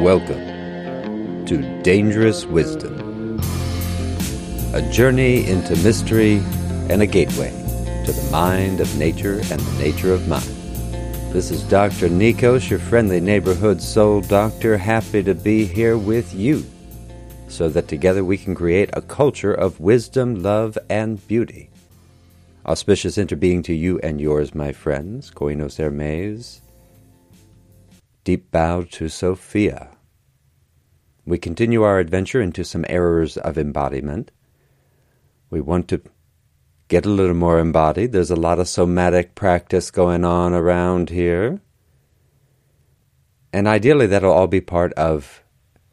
Welcome to Dangerous Wisdom, a journey into mystery and a gateway to the mind of nature and the nature of mind. This is Dr. Nikos, your friendly neighborhood soul doctor, happy to be here with you so that together we can create a culture of wisdom, love, and beauty. Auspicious interbeing to you and yours, my friends. Koinos Hermes. Deep bow to Sophia. We continue our adventure into some errors of embodiment. We want to get a little more embodied. There's a lot of somatic practice going on around here. And ideally, that'll all be part of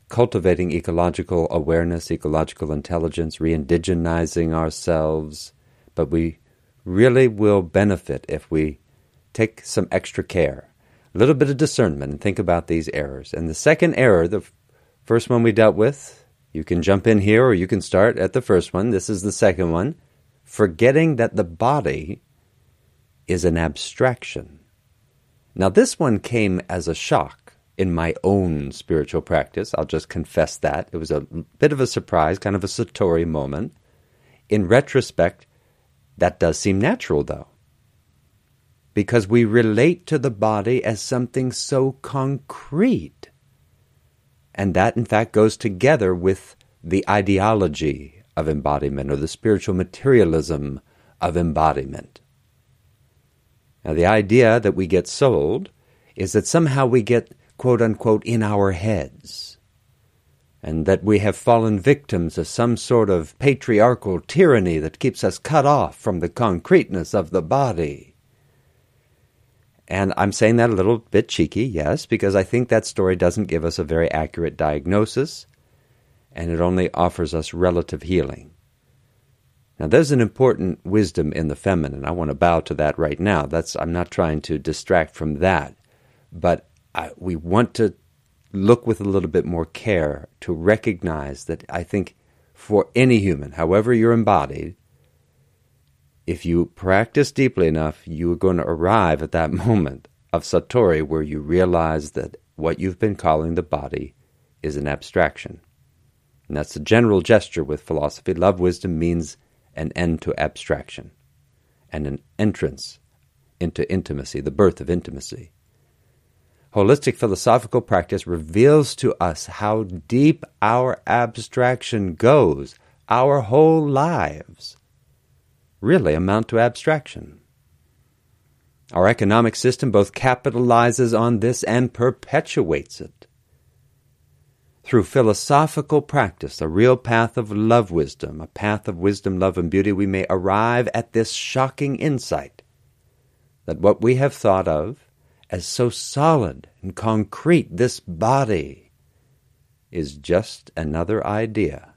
cultivating ecological awareness, ecological intelligence, re indigenizing ourselves, but we really will benefit if we take some extra care, a little bit of discernment, and think about these errors. And the second error, the first one we dealt with, you can jump in here or you can start at the first one. This is the second one. Forgetting that the body is an abstraction. Now, this one came as a shock in my own spiritual practice. I'll just confess that. It was a bit of a surprise, kind of a Satori moment. In retrospect, that does seem natural, though. Because we relate to the body as something so concrete. And that, in fact, goes together with the ideology of embodiment or the spiritual materialism of embodiment. Now, the idea that we get sold is that somehow we get quote unquote, in our heads, and that we have fallen victims of some sort of patriarchal tyranny that keeps us cut off from the concreteness of the body. And I'm saying that a little bit cheeky, yes, because I think that story doesn't give us a very accurate diagnosis, and it only offers us relative healing. Now, there's an important wisdom in the feminine. I want to bow to that right now. That's I'm not trying to distract from that, but I, we want to look with a little bit more care to recognize that I think for any human, however you're embodied, if you practice deeply enough, you are going to arrive at that moment of Satori where you realize that what you've been calling the body is an abstraction. And that's the general gesture with philosophy. Love wisdom means an end to abstraction and an entrance into intimacy, the birth of intimacy. Holistic philosophical practice reveals to us how deep our abstraction goes. Our whole lives really amount to abstraction. Our economic system both capitalizes on this and perpetuates it. Through philosophical practice, a real path of love wisdom, a path of wisdom, love, and beauty, we may arrive at this shocking insight that what we have thought of as so solid and concrete, this body is just another idea,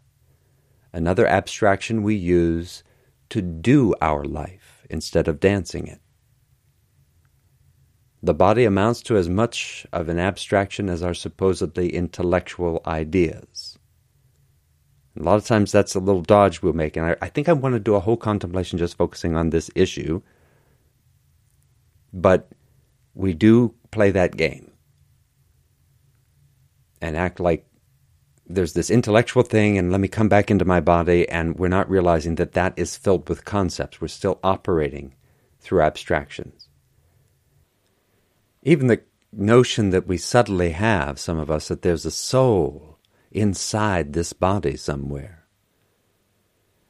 another abstraction we use to do our life instead of dancing it. The body amounts to as much of an abstraction as our supposedly intellectual ideas. A lot of times that's a little dodge we'll make, and I, I think I want to do a whole contemplation just focusing on this issue. But we do play that game and act like there's this intellectual thing and let me come back into my body and we're not realizing that that is filled with concepts we're still operating through abstractions even the notion that we subtly have some of us that there's a soul inside this body somewhere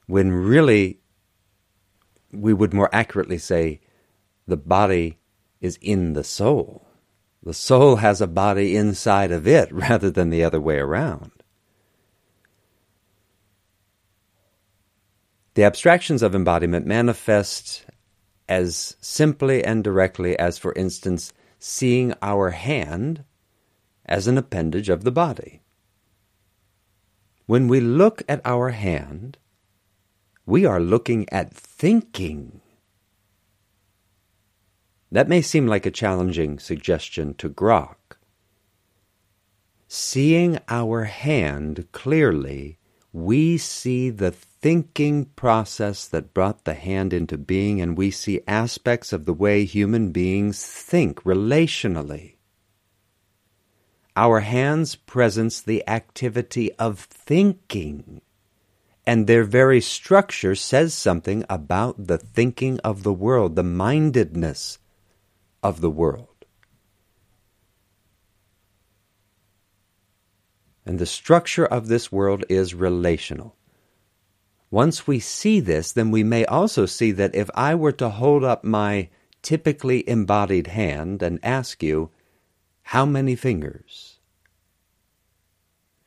when really we would more accurately say the body is in the soul. The soul has a body inside of it rather than the other way around. The abstractions of embodiment manifest as simply and directly as, for instance, seeing our hand as an appendage of the body. When we look at our hand, we are looking at thinking that may seem like a challenging suggestion to grok. Seeing our hand clearly, we see the thinking process that brought the hand into being, and we see aspects of the way human beings think relationally. Our hands presence the activity of thinking, and their very structure says something about the thinking of the world, the mindedness of the world. And the structure of this world is relational. Once we see this, then we may also see that if I were to hold up my typically embodied hand and ask you, how many fingers?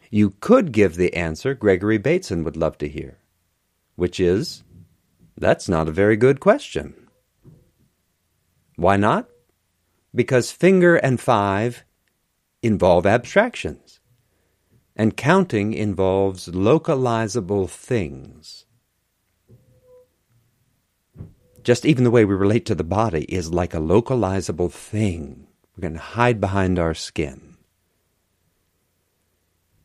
You could give the answer Gregory Bateson would love to hear, which is, that's not a very good question. Why not? Because finger and five involve abstractions, and counting involves localizable things. Just even the way we relate to the body is like a localizable thing. We can hide behind our skin.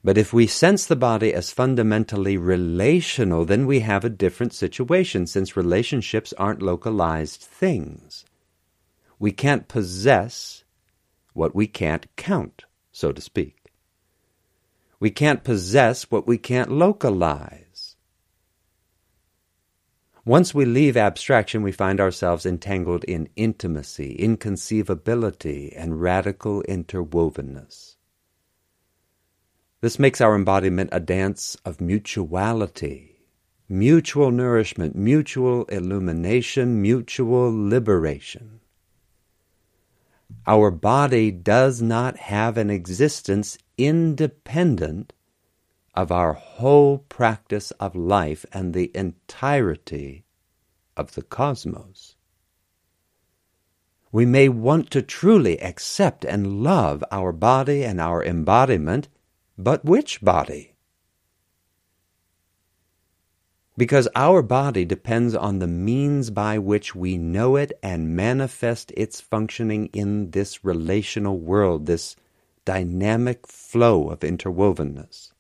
But if we sense the body as fundamentally relational, then we have a different situation since relationships aren't localized things. We can't possess what we can't count, so to speak. We can't possess what we can't localize. Once we leave abstraction, we find ourselves entangled in intimacy, inconceivability, and radical interwovenness. This makes our embodiment a dance of mutuality, mutual nourishment, mutual illumination, mutual liberation. Our body does not have an existence independent of our whole practice of life and the entirety of the cosmos. We may want to truly accept and love our body and our embodiment, but which body? Because our body depends on the means by which we know it and manifest its functioning in this relational world, this dynamic flow of interwovenness.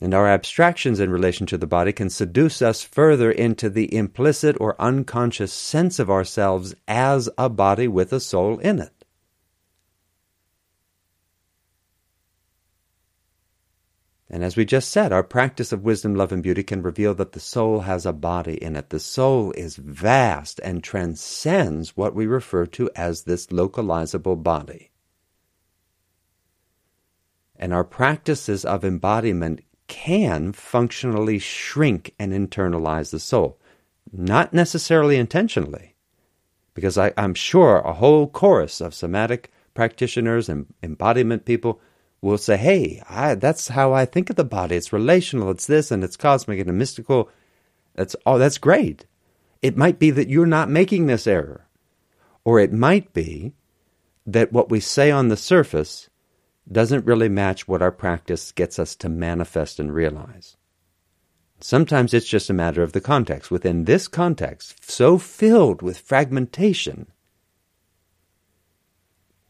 and our abstractions in relation to the body can seduce us further into the implicit or unconscious sense of ourselves as a body with a soul in it. And as we just said, our practice of wisdom, love, and beauty can reveal that the soul has a body in it. The soul is vast and transcends what we refer to as this localizable body. And our practices of embodiment can functionally shrink and internalize the soul. Not necessarily intentionally, because I, am sure a whole chorus of somatic practitioners and embodiment people will say, hey, I, that's how I think of the body. It's relational, it's this, and it's cosmic and mystical. That's, oh, that's great. It might be that you're not making this error. Or it might be that what we say on the surface doesn't really match what our practice gets us to manifest and realize. Sometimes it's just a matter of the context. Within this context, so filled with fragmentation,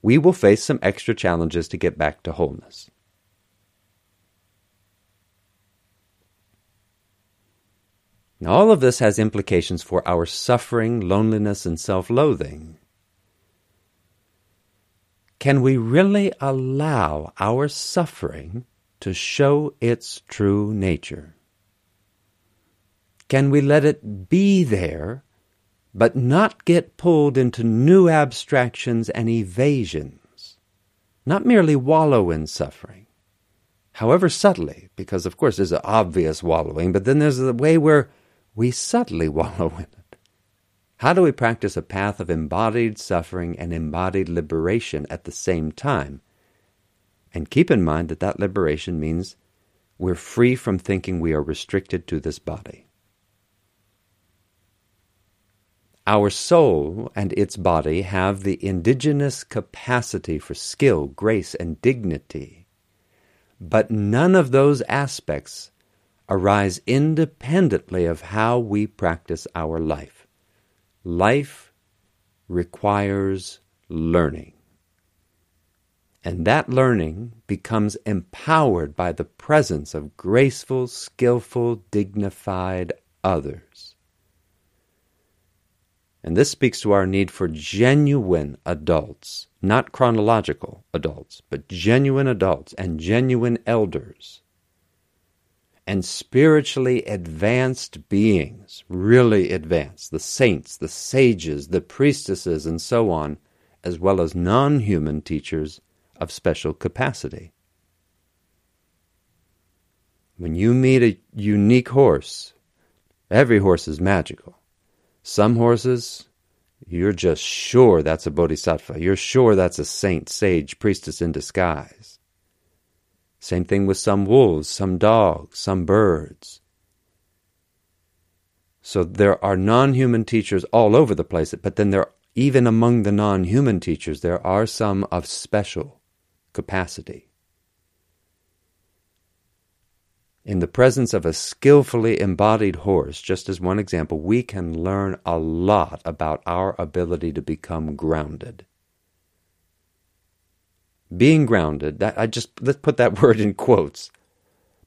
we will face some extra challenges to get back to wholeness. Now, all of this has implications for our suffering, loneliness, and self loathing. Can we really allow our suffering to show its true nature? Can we let it be there, but not get pulled into new abstractions and evasions? Not merely wallow in suffering, however subtly, because of course there's an obvious wallowing, but then there's a way where we subtly wallow in it. How do we practice a path of embodied suffering and embodied liberation at the same time? And keep in mind that that liberation means we're free from thinking we are restricted to this body. Our soul and its body have the indigenous capacity for skill, grace, and dignity, but none of those aspects arise independently of how we practice our life. Life requires learning. And that learning becomes empowered by the presence of graceful, skillful, dignified others. And this speaks to our need for genuine adults, not chronological adults, but genuine adults and genuine elders. And spiritually advanced beings, really advanced, the saints, the sages, the priestesses, and so on, as well as non human teachers of special capacity. When you meet a unique horse, every horse is magical. Some horses, you're just sure that's a bodhisattva. You're sure that's a saint, sage, priestess in disguise. Same thing with some wolves, some dogs, some birds. So there are non human teachers all over the place, but then there, even among the non human teachers, there are some of special capacity. In the presence of a skillfully embodied horse, just as one example, we can learn a lot about our ability to become grounded. Being grounded, that, I just let's put that word in quotes,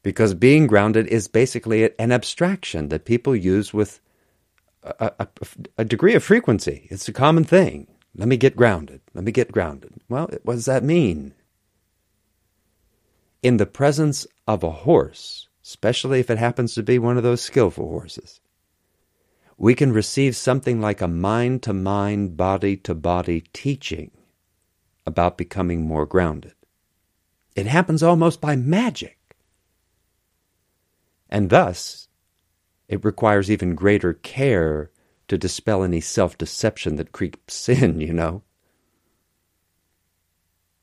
because being grounded is basically an abstraction that people use with a, a, a degree of frequency. It's a common thing. Let me get grounded. Let me get grounded. Well, what does that mean? In the presence of a horse, especially if it happens to be one of those skillful horses. We can receive something like a mind to mind, body to body teaching about becoming more grounded. It happens almost by magic. And thus, it requires even greater care to dispel any self deception that creeps in, you know.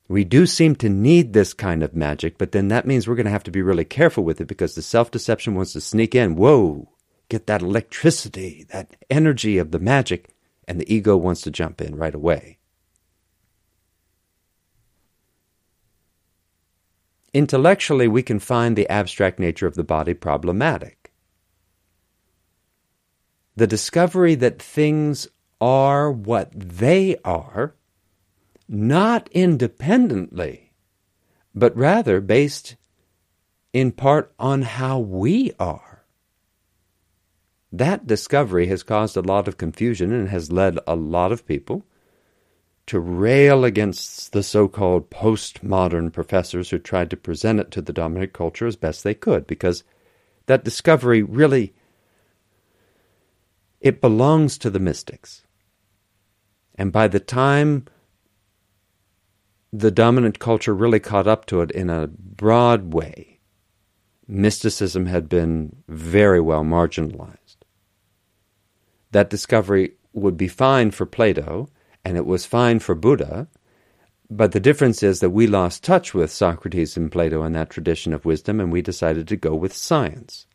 We do seem to need this kind of magic, but then that means we're going to have to be really careful with it because the self deception wants to sneak in. Whoa, get that electricity, that energy of the magic, and the ego wants to jump in right away. Intellectually, we can find the abstract nature of the body problematic. The discovery that things are what they are not independently, but rather based in part on how we are. That discovery has caused a lot of confusion and has led a lot of people to rail against the so called postmodern professors who tried to present it to the dominant culture as best they could, because that discovery really it belongs to the mystics. And by the time the dominant culture really caught up to it in a broad way. Mysticism had been very well marginalized. That discovery would be fine for Plato, and it was fine for Buddha, but the difference is that we lost touch with Socrates and Plato and that tradition of wisdom, and we decided to go with science.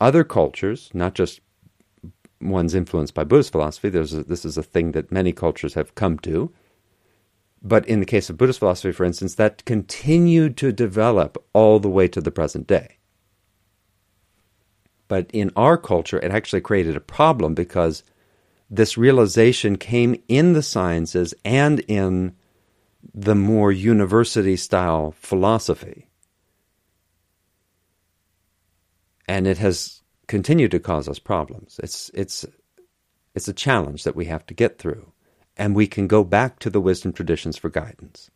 Other cultures, not just ones influenced by Buddhist philosophy, a, this is a thing that many cultures have come to, but in the case of Buddhist philosophy, for instance, that continued to develop all the way to the present day. But in our culture, it actually created a problem because this realization came in the sciences and in the more university style philosophy. And it has continued to cause us problems. It's, it's, it's a challenge that we have to get through and we can go back to the wisdom traditions for guidance.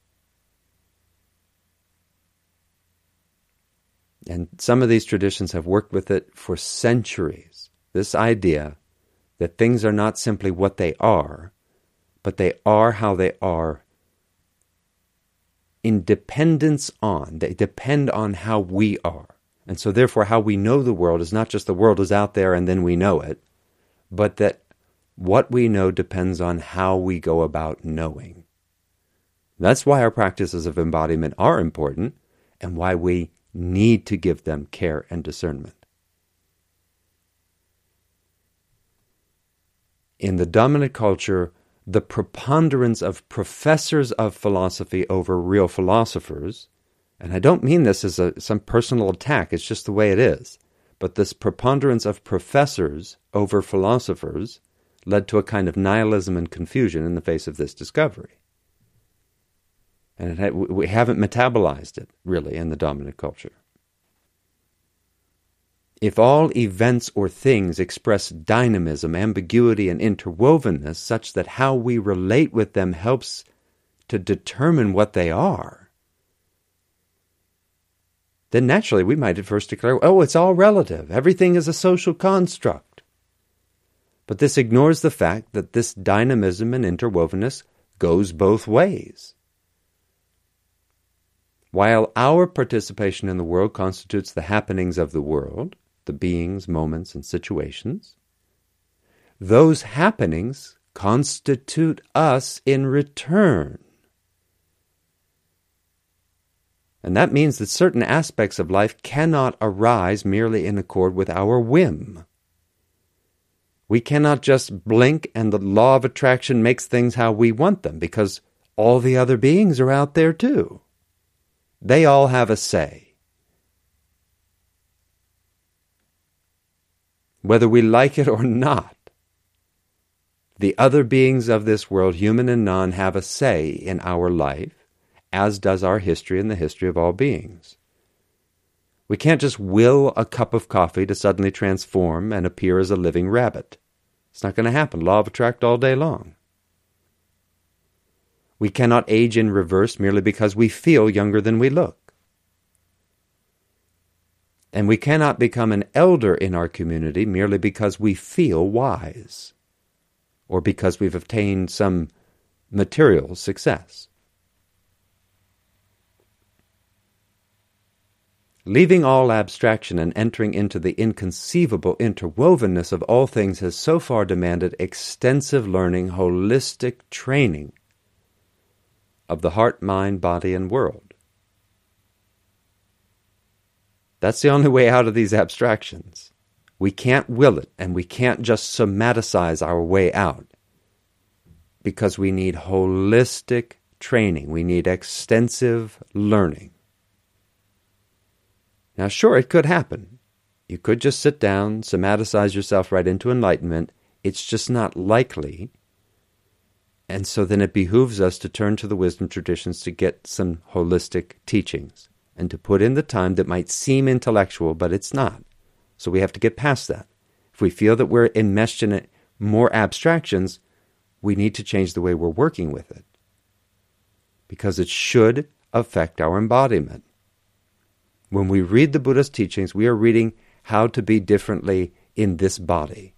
And some of these traditions have worked with it for centuries. This idea that things are not simply what they are, but they are how they are in dependence on, they depend on how we are. And so, therefore, how we know the world is not just the world is out there and then we know it, but that what we know depends on how we go about knowing. That's why our practices of embodiment are important and why we need to give them care and discernment. In the dominant culture, the preponderance of professors of philosophy over real philosophers, and I don't mean this as a, some personal attack, it's just the way it is, but this preponderance of professors over philosophers led to a kind of nihilism and confusion in the face of this discovery. And had, we haven't metabolized it, really, in the dominant culture. If all events or things express dynamism, ambiguity, and interwovenness such that how we relate with them helps to determine what they are, then naturally we might at first declare, oh, it's all relative. Everything is a social construct. But this ignores the fact that this dynamism and interwovenness goes both ways. While our participation in the world constitutes the happenings of the world, the beings, moments, and situations, those happenings constitute us in return. And that means that certain aspects of life cannot arise merely in accord with our whim. We cannot just blink and the law of attraction makes things how we want them because all the other beings are out there too. They all have a say. Whether we like it or not, the other beings of this world, human and non, have a say in our life as does our history and the history of all beings. We can't just will a cup of coffee to suddenly transform and appear as a living rabbit. It's not going to happen. Law of attract all day long. We cannot age in reverse merely because we feel younger than we look. And we cannot become an elder in our community merely because we feel wise or because we've obtained some material success. Leaving all abstraction and entering into the inconceivable interwovenness of all things has so far demanded extensive learning, holistic training of the heart, mind, body, and world. That's the only way out of these abstractions. We can't will it, and we can't just somaticize our way out because we need holistic training. We need extensive learning. Now, sure, it could happen. You could just sit down, somaticize yourself right into enlightenment. It's just not likely. And so then it behooves us to turn to the wisdom traditions to get some holistic teachings and to put in the time that might seem intellectual, but it's not. So we have to get past that. If we feel that we're enmeshed in more abstractions, we need to change the way we're working with it because it should affect our embodiment. When we read the Buddha's teachings, we are reading how to be differently in this body.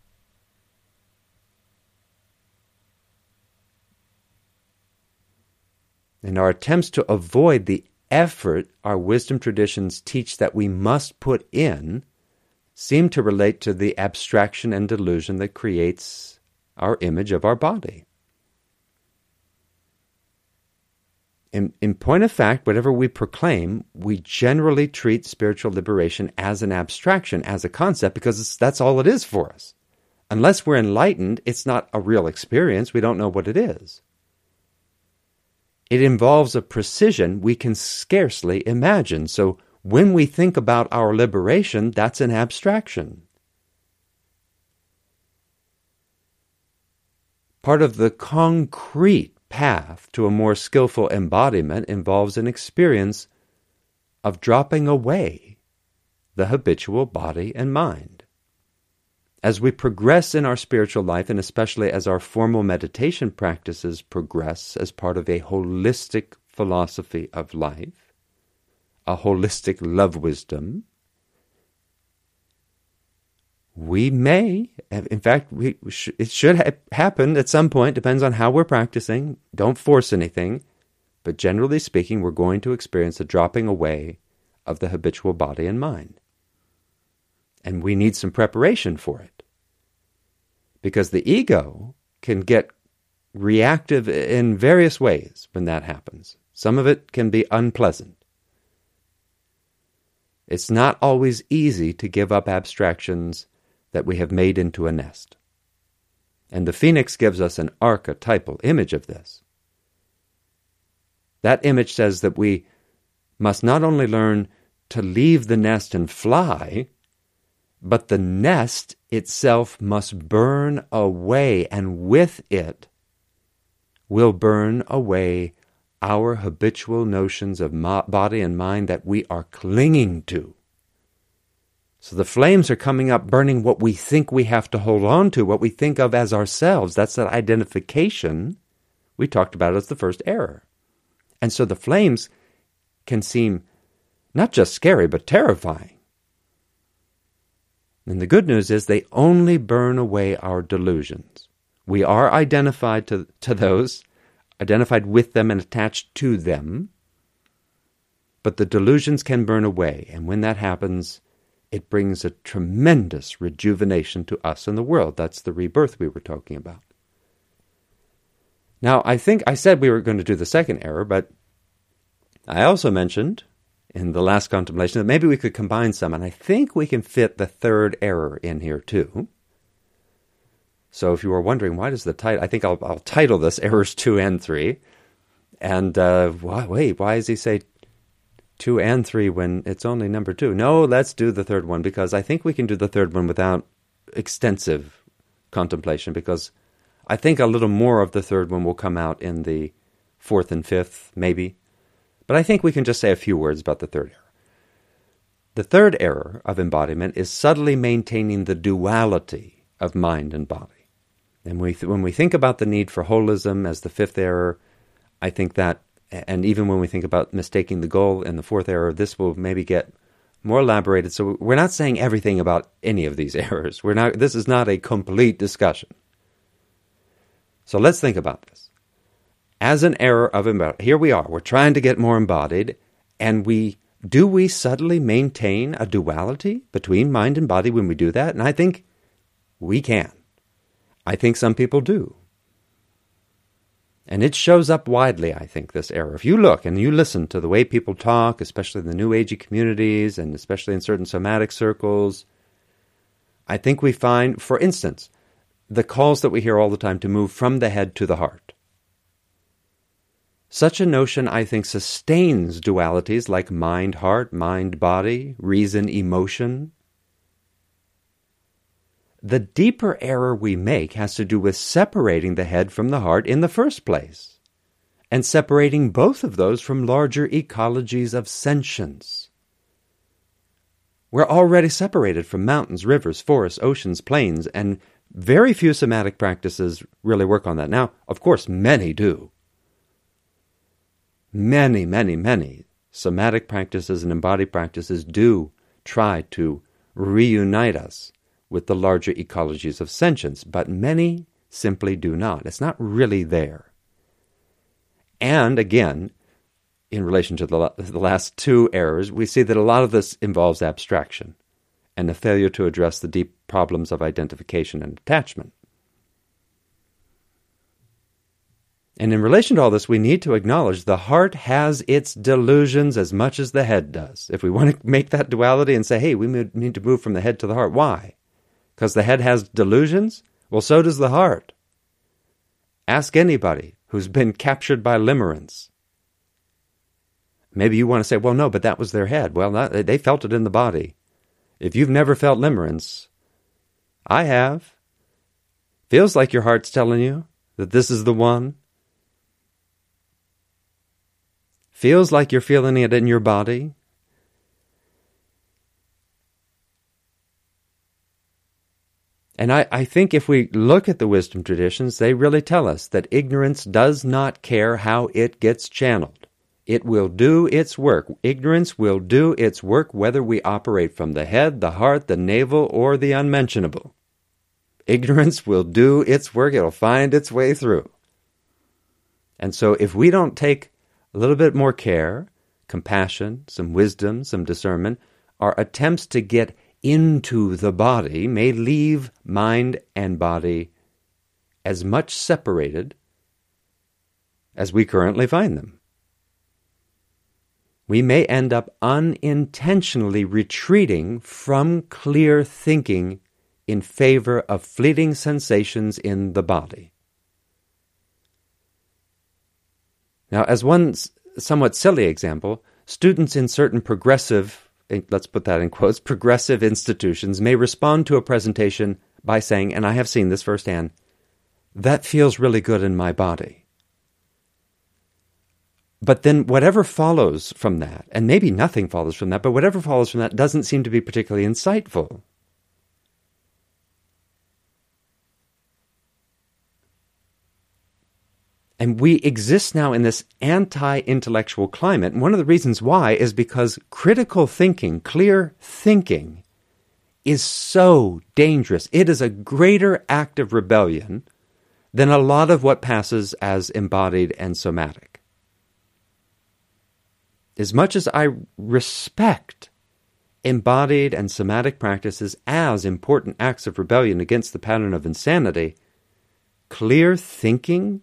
In our attempts to avoid the effort our wisdom traditions teach that we must put in, seem to relate to the abstraction and delusion that creates our image of our body. In, in point of fact, whatever we proclaim, we generally treat spiritual liberation as an abstraction, as a concept, because that's all it is for us. Unless we're enlightened, it's not a real experience. We don't know what it is. It involves a precision we can scarcely imagine. So when we think about our liberation, that's an abstraction. Part of the concrete path to a more skillful embodiment involves an experience of dropping away the habitual body and mind. As we progress in our spiritual life, and especially as our formal meditation practices progress as part of a holistic philosophy of life, a holistic love wisdom, we may, in fact, we sh- it should ha- happen at some point, depends on how we're practicing. Don't force anything. But generally speaking, we're going to experience a dropping away of the habitual body and mind. And we need some preparation for it. Because the ego can get reactive in various ways when that happens. Some of it can be unpleasant. It's not always easy to give up abstractions that we have made into a nest. And the phoenix gives us an archetypal image of this. That image says that we must not only learn to leave the nest and fly, but the nest itself must burn away, and with it will burn away our habitual notions of body and mind that we are clinging to So the flames are coming up, burning what we think we have to hold on to, what we think of as ourselves. That's that identification we talked about as the first error. And so the flames can seem not just scary, but terrifying. And the good news is they only burn away our delusions. We are identified to, to those, identified with them and attached to them. But the delusions can burn away. And when that happens, it brings a tremendous rejuvenation to us and the world. That's the rebirth we were talking about. Now, I think I said we were going to do the second error, but I also mentioned in the last contemplation that maybe we could combine some, and I think we can fit the third error in here too. So if you were wondering why does the title, I think I'll, I'll title this errors two and three. And uh, why, wait, why does he say two and three when it's only number two? No, let's do the third one because I think we can do the third one without extensive contemplation because I think a little more of the third one will come out in the fourth and fifth, maybe. But I think we can just say a few words about the third error. The third error of embodiment is subtly maintaining the duality of mind and body. And we th- when we think about the need for holism as the fifth error, I think that, and even when we think about mistaking the goal in the fourth error, this will maybe get more elaborated. So we're not saying everything about any of these errors. We're not. This is not a complete discussion. So let's think about this as an error of embodiment. Here we are, we're trying to get more embodied, and we do we subtly maintain a duality between mind and body when we do that? And I think we can. I think some people do. And it shows up widely, I think, this error. If you look and you listen to the way people talk, especially in the New Agey communities and especially in certain somatic circles, I think we find, for instance, the calls that we hear all the time to move from the head to the heart. Such a notion, I think, sustains dualities like mind heart, mind body, reason emotion. The deeper error we make has to do with separating the head from the heart in the first place, and separating both of those from larger ecologies of sentience. We're already separated from mountains, rivers, forests, oceans, plains, and very few somatic practices really work on that. Now, of course, many do many, many, many somatic practices and embodied practices do try to reunite us with the larger ecologies of sentience, but many simply do not. It's not really there. And again, in relation to the, the last two errors, we see that a lot of this involves abstraction and the failure to address the deep problems of identification and attachment. And in relation to all this, we need to acknowledge the heart has its delusions as much as the head does. If we want to make that duality and say, hey, we need to move from the head to the heart, why? Because the head has delusions? Well, so does the heart. Ask anybody who's been captured by limerence. Maybe you want to say, well, no, but that was their head. Well, that, they felt it in the body. If you've never felt limerence, I have. Feels like your heart's telling you that this is the one Feels like you're feeling it in your body. And I, I think if we look at the wisdom traditions, they really tell us that ignorance does not care how it gets channeled. It will do its work. Ignorance will do its work whether we operate from the head, the heart, the navel, or the unmentionable. Ignorance will do its work. It'll find its way through. And so if we don't take a little bit more care, compassion, some wisdom, some discernment, our attempts to get into the body may leave mind and body as much separated as we currently find them. We may end up unintentionally retreating from clear thinking in favor of fleeting sensations in the body. Now, as one somewhat silly example, students in certain progressive, let's put that in quotes, progressive institutions may respond to a presentation by saying, and I have seen this firsthand, that feels really good in my body. but then whatever follows from that, and maybe nothing follows from that, but whatever follows from that doesn't seem to be particularly insightful. And we exist now in this anti intellectual climate. And one of the reasons why is because critical thinking, clear thinking, is so dangerous. It is a greater act of rebellion than a lot of what passes as embodied and somatic. As much as I respect embodied and somatic practices as important acts of rebellion against the pattern of insanity, clear thinking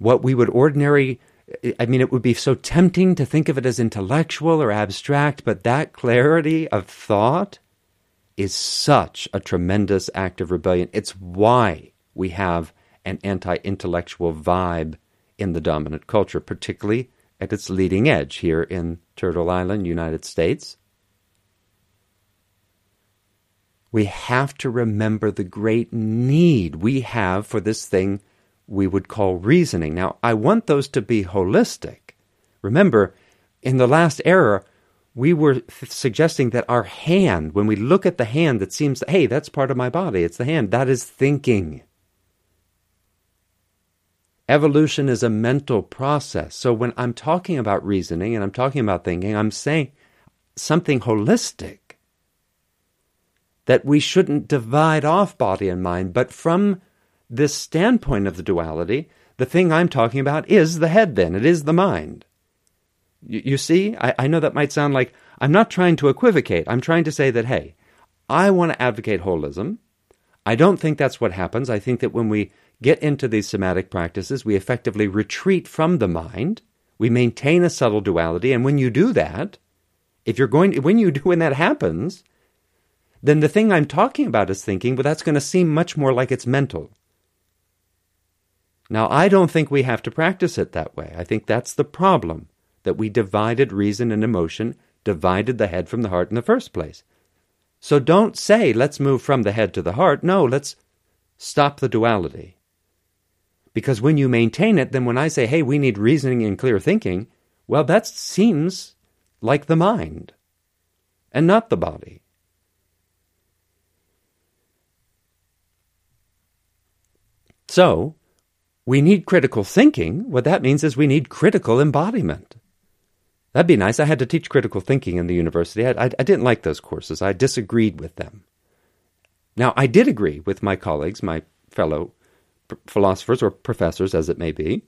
what we would ordinary I mean, it would be so tempting to think of it as intellectual or abstract, but that clarity of thought is such a tremendous act of rebellion. It's why we have an anti intellectual vibe in the dominant culture, particularly at its leading edge here in Turtle Island, United States. We have to remember the great need we have for this thing we would call reasoning. Now, I want those to be holistic. Remember, in the last era, we were suggesting that our hand, when we look at the hand that seems, hey, that's part of my body, it's the hand, that is thinking. Evolution is a mental process. So when I'm talking about reasoning and I'm talking about thinking, I'm saying something holistic. That we shouldn't divide off body and mind, but from this standpoint of the duality, the thing I'm talking about is the head, then. It is the mind. You, you see, I, I know that might sound like I'm not trying to equivocate. I'm trying to say that, hey, I want to advocate holism. I don't think that's what happens. I think that when we get into these somatic practices, we effectively retreat from the mind. We maintain a subtle duality. And when you do that, if you're going when you do, when that happens, then the thing I'm talking about is thinking, but that's going to seem much more like it's mental. Now, I don't think we have to practice it that way. I think that's the problem, that we divided reason and emotion, divided the head from the heart in the first place. So don't say, let's move from the head to the heart. No, let's stop the duality. Because when you maintain it, then when I say, hey, we need reasoning and clear thinking, well, that seems like the mind and not the body. So, we need critical thinking. What that means is we need critical embodiment. That'd be nice. I had to teach critical thinking in the university. I, I, I didn't like those courses. I disagreed with them. Now, I did agree with my colleagues, my fellow philosophers or professors, as it may be,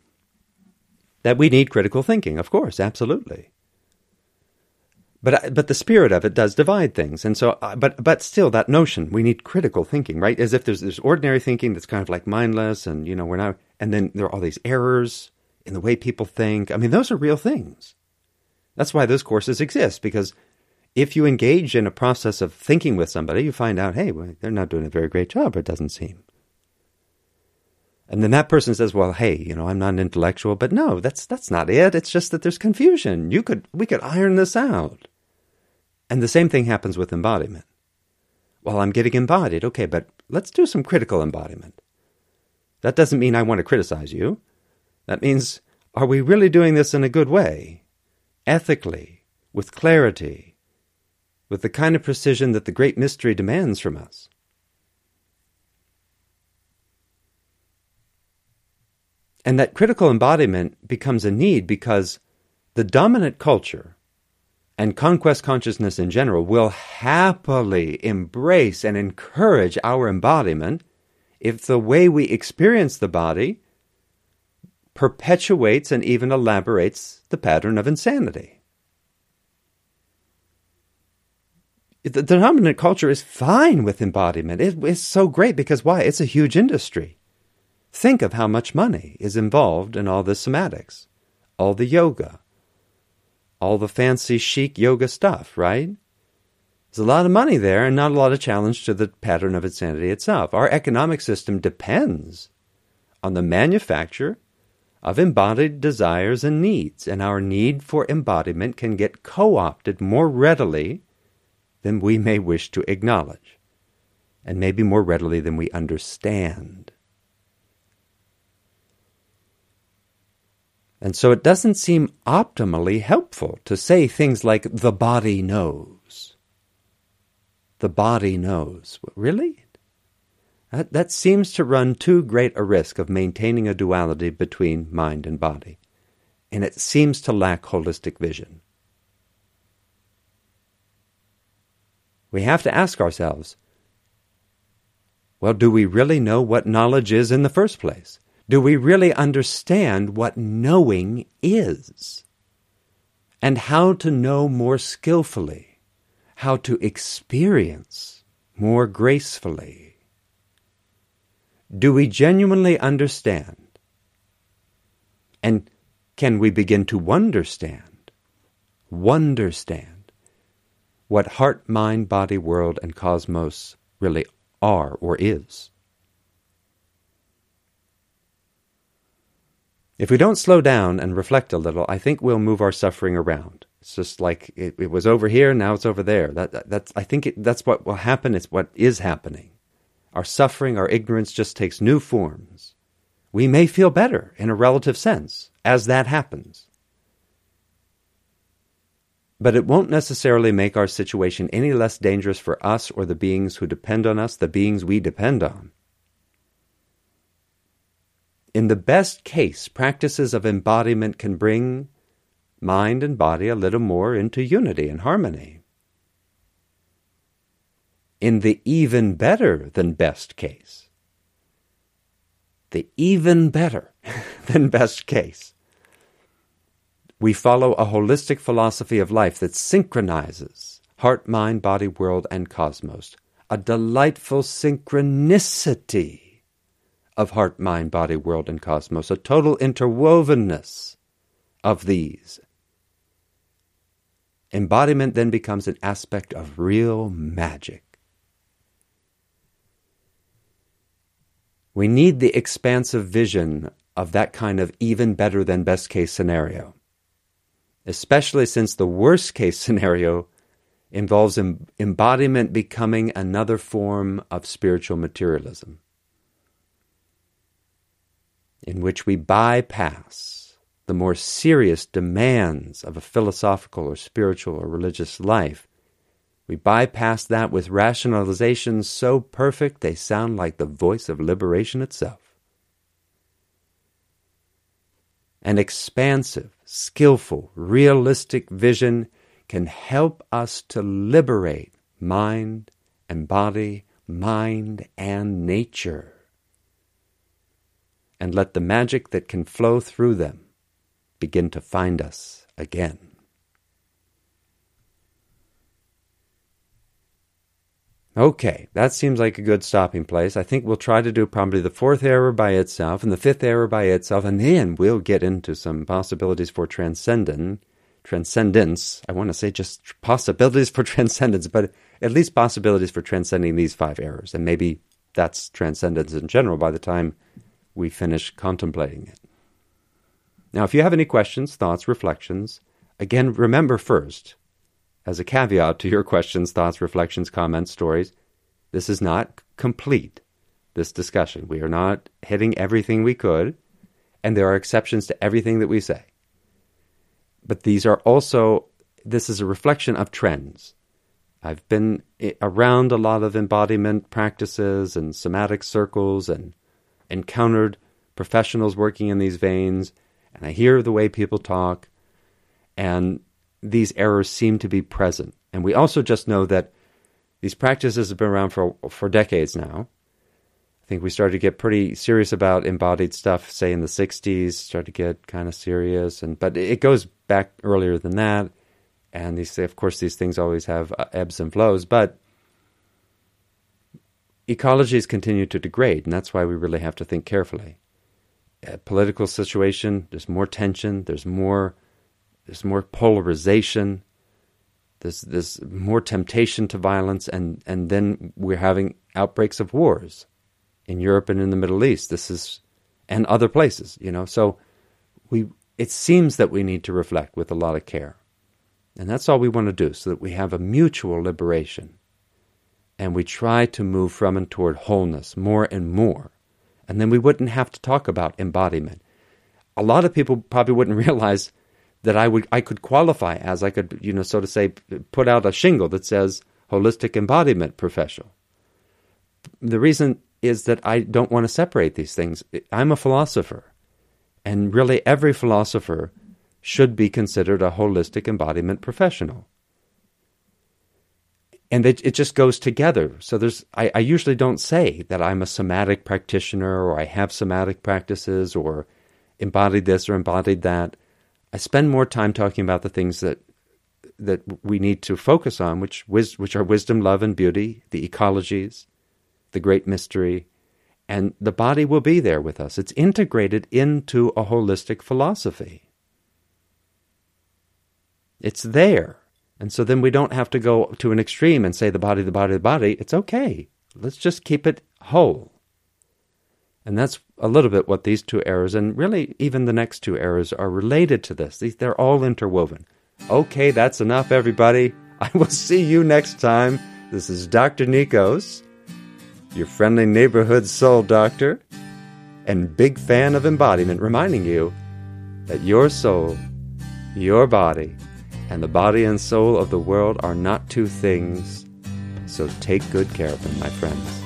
that we need critical thinking. Of course, absolutely. But but the spirit of it does divide things, and so uh, but but still that notion we need critical thinking, right? As if there's there's ordinary thinking that's kind of like mindless, and you know we're not, and then there are all these errors in the way people think. I mean, those are real things. That's why those courses exist because if you engage in a process of thinking with somebody, you find out, hey, well, they're not doing a very great job. It doesn't seem. And then that person says, "Well, hey, you know, I'm not an intellectual, but no, that's that's not it. It's just that there's confusion. You could we could iron this out." And the same thing happens with embodiment. Well, I'm getting embodied. Okay, but let's do some critical embodiment. That doesn't mean I want to criticize you. That means, are we really doing this in a good way? Ethically, with clarity, with the kind of precision that the great mystery demands from us. And that critical embodiment becomes a need because the dominant culture and conquest consciousness in general will happily embrace and encourage our embodiment if the way we experience the body perpetuates and even elaborates the pattern of insanity. The, dominant culture is fine with embodiment. It, it's so great because why? It's a huge industry. Think of how much money is involved in all the somatics, all the yoga, all the fancy chic yoga stuff, right? There's a lot of money there and not a lot of challenge to the pattern of insanity itself. Our economic system depends on the manufacture of embodied desires and needs, and our need for embodiment can get co opted more readily than we may wish to acknowledge, and maybe more readily than we understand. And so it doesn't seem optimally helpful to say things like, the body knows. The body knows. Really? That, that seems to run too great a risk of maintaining a duality between mind and body. And it seems to lack holistic vision. We have to ask ourselves well, do we really know what knowledge is in the first place? Do we really understand what knowing is? And how to know more skillfully? How to experience more gracefully? Do we genuinely understand? And can we begin to understand, understand what heart, mind, body, world, and cosmos really are or is? If we don't slow down and reflect a little, I think we'll move our suffering around. It's just like it, it was over here, now it's over there. That, that that's I think it, that's what will happen. It's what is happening. Our suffering, our ignorance, just takes new forms. We may feel better in a relative sense as that happens, but it won't necessarily make our situation any less dangerous for us or the beings who depend on us, the beings we depend on. In the best case, practices of embodiment can bring mind and body a little more into unity and harmony. In the even better than best case, the even better than best case, we follow a holistic philosophy of life that synchronizes heart, mind, body, world, and cosmos. A delightful synchronicity of heart, mind, body, world, and cosmos, a total interwovenness of these. Embodiment then becomes an aspect of real magic. We need the expansive vision of that kind of even better than best case scenario, especially since the worst case scenario involves em- embodiment becoming another form of spiritual materialism in which we bypass the more serious demands of a philosophical or spiritual or religious life. We bypass that with rationalizations so perfect they sound like the voice of liberation itself. An expansive, skillful, realistic vision can help us to liberate mind and body, mind and nature and let the magic that can flow through them begin to find us again. Okay, that seems like a good stopping place. I think we'll try to do probably the fourth error by itself and the fifth error by itself, and then we'll get into some possibilities for transcendence. Transcendence. I want to say just possibilities for transcendence, but at least possibilities for transcending these five errors. And maybe that's transcendence in general by the time we finish contemplating it. Now, if you have any questions, thoughts, reflections, again, remember first, as a caveat to your questions, thoughts, reflections, comments, stories, this is not complete, this discussion. We are not hitting everything we could, and there are exceptions to everything that we say. But these are also, this is a reflection of trends. I've been around a lot of embodiment practices and somatic circles and encountered professionals working in these veins, and I hear the way people talk, and these errors seem to be present. And we also just know that these practices have been around for for decades now. I think we started to get pretty serious about embodied stuff, say in the '60s. Started to get kind of serious, and but it goes back earlier than that. And these, of course, these things always have uh, ebbs and flows. But ecologies continue to degrade, and that's why we really have to think carefully. A political situation, there's more tension, there's more, there's more polarization, there's, there's more temptation to violence, and, and then we're having outbreaks of wars in Europe and in the Middle East. This is, and other places, you know. So we, it seems that we need to reflect with a lot of care. And that's all we want to do so that we have a mutual liberation and we try to move from and toward wholeness more and more. And then we wouldn't have to talk about embodiment. a lot of people probably wouldn't realize that I would I could qualify as I could you know so to say put out a shingle that says holistic embodiment professional. The reason is that I don't want to separate these things. I'm a philosopher, and really every philosopher should be considered a holistic embodiment professional. And it, it just goes together. So there's I, I usually don't say that I'm a somatic practitioner or I have somatic practices or embodied this or embodied that. I spend more time talking about the things that that we need to focus on, which which are wisdom, love, and beauty, the ecologies, the great mystery, and the body will be there with us. It's integrated into a holistic philosophy. It's there. And so then we don't have to go to an extreme and say the body, the body, the body. It's okay. Let's just keep it whole. And that's a little bit what these two errors, and really even the next two errors, are related to this. They're all interwoven. Okay, that's enough, everybody. I will see you next time. This is Dr. Nikos, your friendly neighborhood soul doctor, and big fan of embodiment, reminding you that your soul, your body, and the body and soul of the world are not two things, so take good care of them, my friends.